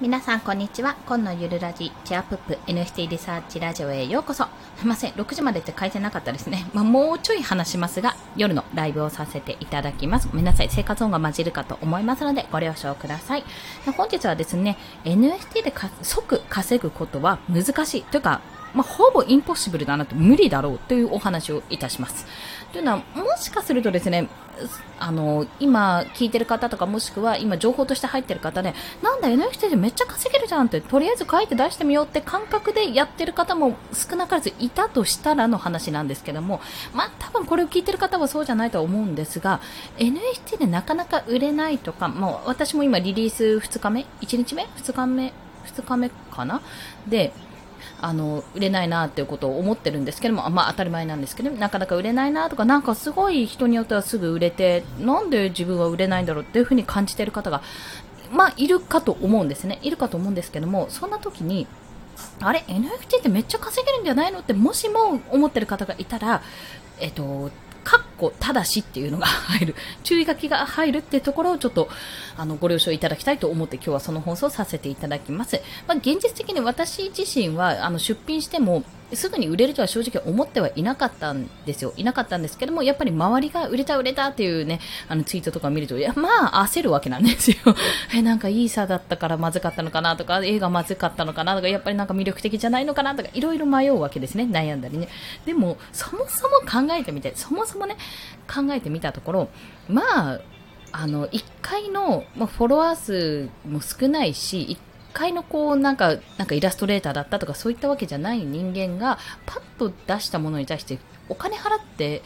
皆さん、こんにちは。今のゆるラジ、チェアプップ NFT リサーチラジオへようこそ。すいません、6時までって書いてなかったですね。まあ、もうちょい話しますが、夜のライブをさせていただきます。ごめんなさい、生活音が混じるかと思いますので、ご了承ください。本日はですね、NFT で即稼ぐことは難しい。というか、まあ、ほぼインポッシブルだなと、無理だろうというお話をいたします。というのは、もしかするとですね、あの、今聞いてる方とかもしくは今情報として入ってる方で、なんだ NFT でめっちゃ稼げるじゃんって、とりあえず書いて出してみようって感覚でやってる方も少なからずいたとしたらの話なんですけども、まあ多分これを聞いてる方はそうじゃないとは思うんですが、NFT でなかなか売れないとか、もう私も今リリース2日目 ?1 日目 ?2 日目 ?2 日目かな？で、あの売れないなっていうことを思ってるんですけども、まあ、当たり前なんですけどなかなか売れないなとかなんかすごい人によってはすぐ売れてなんで自分は売れないんだろうっていうふうに感じている方が、まあ、いるかと思うんですね。いるかと思うんですけどもそんな時にあれ？NFT ってめっちゃ稼げるんじゃないの？ってもしも思ってる方がいたら、えっと、かっこただしっていうのが入る、注意書きが入るっていうところをちょっと、あの、ご了承いただきたいと思って今日はその放送させていただきます。まあ、現実的に私自身は、あの、出品しても、すぐに売れるとは正直思ってはいなかったんですよ。いなかったんですけども、やっぱり周りが売れた売れたっていうね、あのツイートとか見ると、いや、まあ焦るわけなんですよ。え、なんかいい差だったからまずかったのかなとか、映画まずかったのかなとか、やっぱりなんか魅力的じゃないのかなとか、いろいろ迷うわけですね。悩んだりね。でも、そもそも考えてみて、そもそもね、考えてみたところ、まあ、あの、1回の、まあ、フォロワー数も少ないし、回のこうなんかなんかイラストレーターだったとかそういったわけじゃない人間がパッと出したものに対してお金払って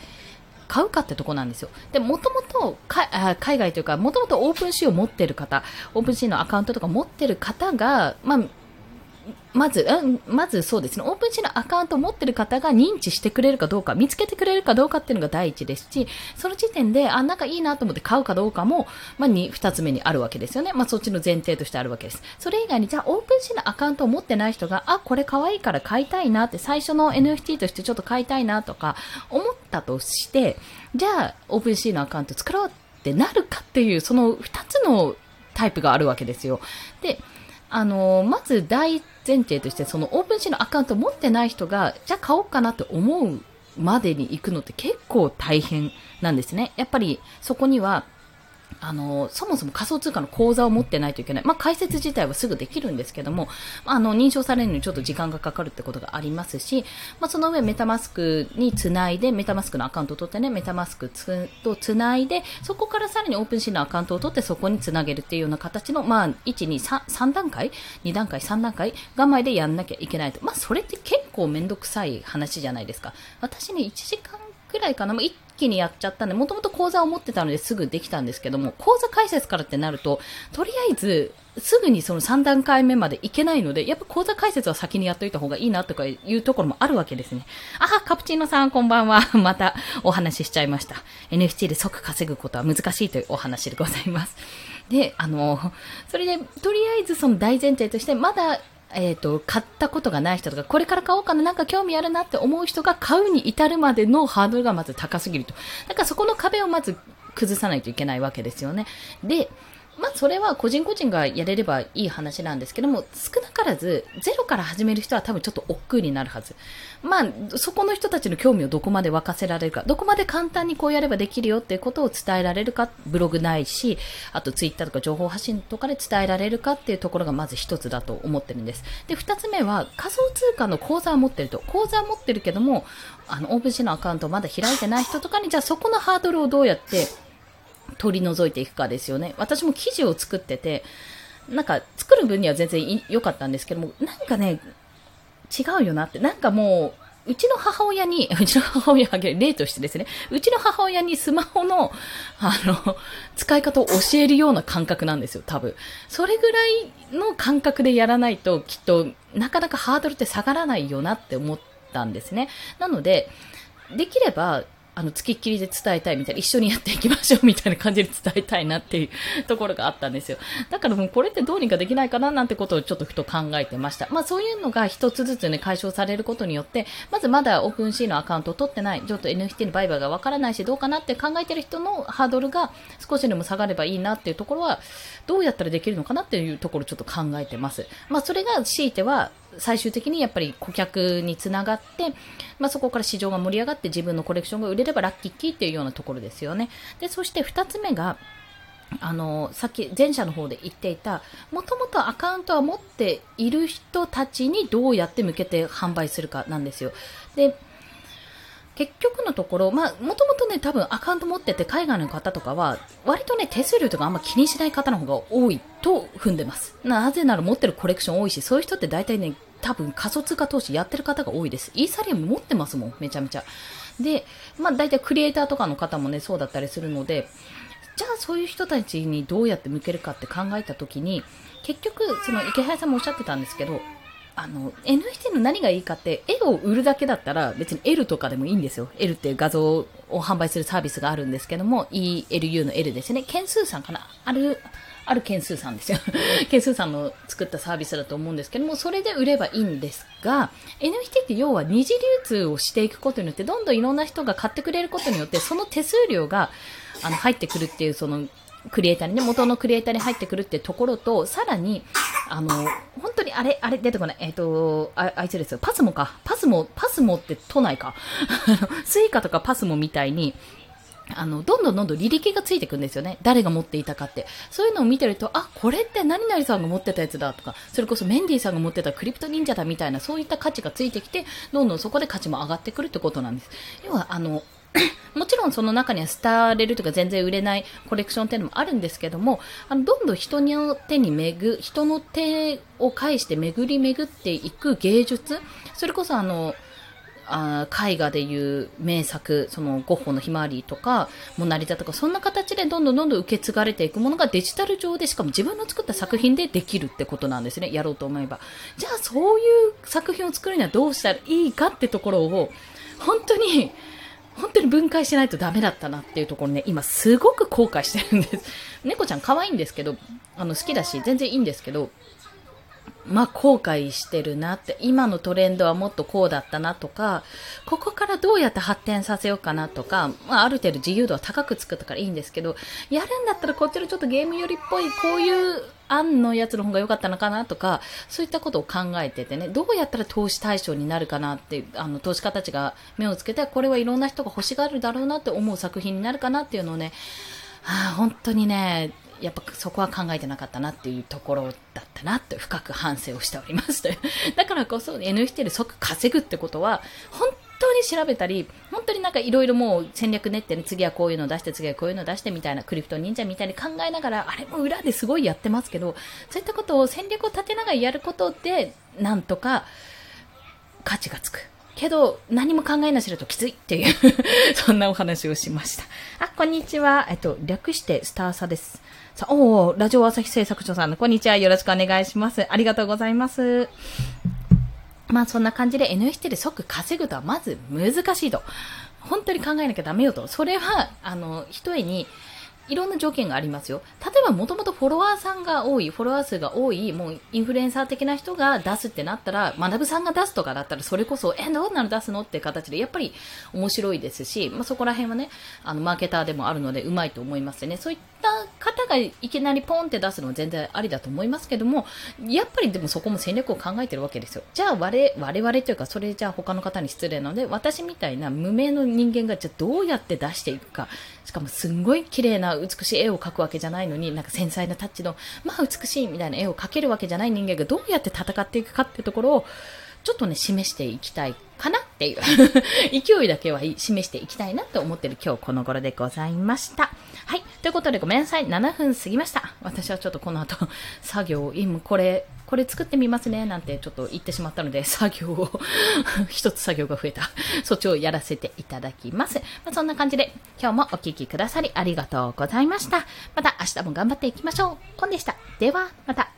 買うかってとこなんですよ。で、もともと海外というか、もともと OpenSea を持ってる方、 OpenSea のアカウントとか持ってる方が、まあ、まず、うん、まずそうですね、 OpenSea のアカウントを持ってる方が認知してくれるかどうか、見つけてくれるかどうかっていうのが第一ですし、その時点で、あ、なんかいいなと思って買うかどうかも、まあ、に、二つ目にあるわけですよね。まあ、そっちの前提としてあるわけです。それ以外に、じゃあ、 OpenSea のアカウントを持ってない人が、あ、これ可愛いから買いたいなって、最初の NFT としてちょっと買いたいなとか、思ったとして、じゃあ、 OpenSea のアカウント作ろうってなるかっていう、その二つのタイプがあるわけですよ。で、あのまず大前提として、その OpenSea のアカウント持ってない人が、じゃあ買おうかなって思うまでに行くのって結構大変なんですね。やっぱりそこにはあの、そもそも仮想通貨の口座を持ってないといけない。まあ、開設自体はすぐできるんですけども、まあの、認証されるのにちょっと時間がかかるってことがありますし、まあ、その上メタマスクにつないで、メタマスクのアカウントを取ってね、メタマスクつとつないで、そこからさらにオープンシーンのアカウントを取ってそこにつなげるっていうような形の、まあ、1、2、3、3段階 ?2 段階、3段階が前でやんなきゃいけないと。まあ、それって結構めんどくさい話じゃないですか。私ね、1時間くらいかな、まあ、気にやっちゃったんで、もともと講座を持ってたのですぐできたんですけども、講座解説からってなると、とりあえず、すぐにその3段階目までいけないので、やっぱ講座解説は先にやっといた方がいいなとかいうところもあるわけですね。あ、カプチーノさんこんばんは。またお話ししちゃいました。NFT で即稼ぐことは難しいというお話でございます。で、あの、それで、とりあえずその大前提として、まだえっ、ー、と、買ったことがない人とか、これから買おうかな、なんか興味あるなって思う人が買うに至るまでのハードルがまず高すぎると。だからそこの壁をまず崩さないといけないわけですよね。で、まあ、それは個人個人がやれればいい話なんですけども、少なからず、ゼロから始める人は多分ちょっと億劫になるはず。まあ、そこの人たちの興味をどこまで沸かせられるか、どこまで簡単にこうやればできるよっていうことを伝えられるか、ブログないし、あとツイッターとか情報発信とかで伝えられるかっていうところがまず一つだと思ってるんです。で、二つ目は、仮想通貨の口座を持ってると。口座を持ってるけども、あの、オープンシーのアカウントをまだ開いてない人とかに、じゃあそこのハードルをどうやって取り除いていくかですよね。私も記事を作ってて、なんか作る分には全然良かったんですけども、なんかね、違うよなって、なんかもう、うちの母親に、うちの母親は例としてですね、うちの母親にスマホの、あの、使い方を教えるような感覚なんですよ、多分。それぐらいの感覚でやらないと、きっと、なかなかハードルって下がらないよなって思ったんですね。なので、できれば、あの、付きっきりで伝えたいみたいな、一緒にやっていきましょうみたいな感じで伝えたいなっていうところがあったんですよ。だからもうこれってどうにかできないかななんてことをちょっとふと考えてました。まあそういうのが一つずつね、解消されることによって、まずまだオープンシーのアカウントを取ってない、ちょっと NFT の売買がわからないし、どうかなって考えてる人のハードルが少しでも下がればいいなっていうところは、どうやったらできるのかなっていうところをちょっと考えてます。まあそれが強いては、最終的にやっぱり顧客につながって、まあ、そこから市場が盛り上がって自分のコレクションが売れればラッキーキーっていうようなところですよね。で、そして2つ目が、あの、さっき前者の方で言っていた、もともとアカウントは持っている人たちにどうやって向けて販売するかなんですよ。で、結局のところ、まあ、もともとね、多分アカウント持ってて海外の方とかは、割とね、手数料とかあんま気にしない方の方が多いと踏んでます。なぜなら持ってるコレクション多いし、そういう人って大体ね、多分仮想通貨投資やってる方が多いです。イーサリアム持ってますもん、めちゃめちゃ。で、まあ大体クリエイターとかの方もね、そうだったりするので、じゃあそういう人たちにどうやって向けるかって考えたときに、結局、その池原さんもおっしゃってたんですけど、あの、NFT の何がいいかって、絵を売るだけだったら別に L とかでもいいんですよ。L っていう画像を販売するサービスがあるんですけども、ELU の L ですね。件数さんかなある、ある件数さんですよ。件数さんの作ったサービスだと思うんですけども、それで売ればいいんですが、NFT って要は二次流通をしていくことによって、どんどんいろんな人が買ってくれることによって、その手数料が、あの、入ってくるっていう、その、クリエイターにね、元のクリエイターに入ってくるってところと、さらに、あの、本当にあれ、あれ出てこない。えっ、ー、と、あ、あいつですよ。パスモか。パスモ、パスモって都内か。スイカとかパスモみたいに、あの、どんどんどんどん履歴がついていくんですよね。誰が持っていたかって。そういうのを見てると、あ、これって何々さんが持ってたやつだとか、それこそメンディーさんが持ってたクリプト忍者だみたいな、そういった価値がついてきて、どんどんそこで価値も上がってくるってことなんです。要は、あの、もちろんその中には廃れるとか全然売れないコレクションっていうのもあるんですけども、あの、どんどん人の手に巡、人の手を介して巡り巡っていく芸術、それこそあの、あ絵画でいう名作、そのゴッホのひまわりとか、モナリザとか、そんな形でどんどんどんどん受け継がれていくものがデジタル上で、しかも自分の作った作品でできるってことなんですね。やろうと思えば。じゃあそういう作品を作るにはどうしたらいいかってところを、本当に、本当に分解しないとダメだったなっていうところね、今すごく後悔してるんです。猫ちゃん可愛いんですけど、あの好きだし、全然いいんですけど、まあ、後悔してるなって、今のトレンドはもっとこうだったなとか、ここからどうやって発展させようかなとか、まあ、ある程度自由度は高く作ったからいいんですけど、やるんだったらこっちのちょっとゲーム寄りっぽい、こういう案のやつの方が良かったのかなとか、そういったことを考えててね、どうやったら投資対象になるかなっていう、あの、投資家たちが目をつけて、これはいろんな人が欲しがるだろうなって思う作品になるかなっていうのをね、はあ、本当にね、やっぱそこは考えてなかったなっていうところだったなって深く反省をしておりますと。だからこそ NFT で即稼ぐってことは、本当に調べたり、本当になんかいろいろもう戦略練ってね、次はこういうの出して、次はこういうの出してみたいな、クリプト忍者みたいに考えながら、あれも裏ですごいやってますけど、そういったことを戦略を立てながらやることで、なんとか価値がつく。けど、何も考えなしだときついっていう そんなお話をしました。あ、こんにちは。えっと、略してスターサです。さあ、おラジオ朝日製作所さん、こんにちは。よろしくお願いします。ありがとうございます。まあそんな感じで NFT で即稼ぐとはまず難しいと。本当に考えなきゃダメよと。それは、あの、一重に、いろんな条件がありますよ。例えばもともとフォロワーさんが多い、フォロワー数が多い、もうインフルエンサー的な人が出すってなったら、学ぶさんが出すとかだったら、それこそ、え、どうなる出すのって形で、やっぱり面白いですし、まあ、そこら辺はね、あの、マーケターでもあるので、うまいと思いますね。そういった方がいきなりポンって出すのは全然ありだと思いますけども、やっぱりでもそこも戦略を考えてるわけですよ。じゃあ我、我々というか、それじゃあ他の方に失礼なので、私みたいな無名の人間がじゃあどうやって出していくか、しかもすんごい綺麗な美しい絵を描くわけじゃないのに、なんか繊細なタッチの、まあ美しいみたいな絵を描けるわけじゃない人間がどうやって戦っていくかっていうところを、ちょっとね、示していきたいかなっていう 勢いだけは示していきたいなと思ってる今日この頃でございました。はい。ということでごめんなさい。7分過ぎました。私はちょっとこの後、作業、今これ、これ作ってみますね、なんてちょっと言ってしまったので、作業を 一つ作業が増えた。そっちをやらせていただきます。まあ、そんな感じで、今日もお聴きくださりありがとうございました。また明日も頑張っていきましょう。コンでした。では、また。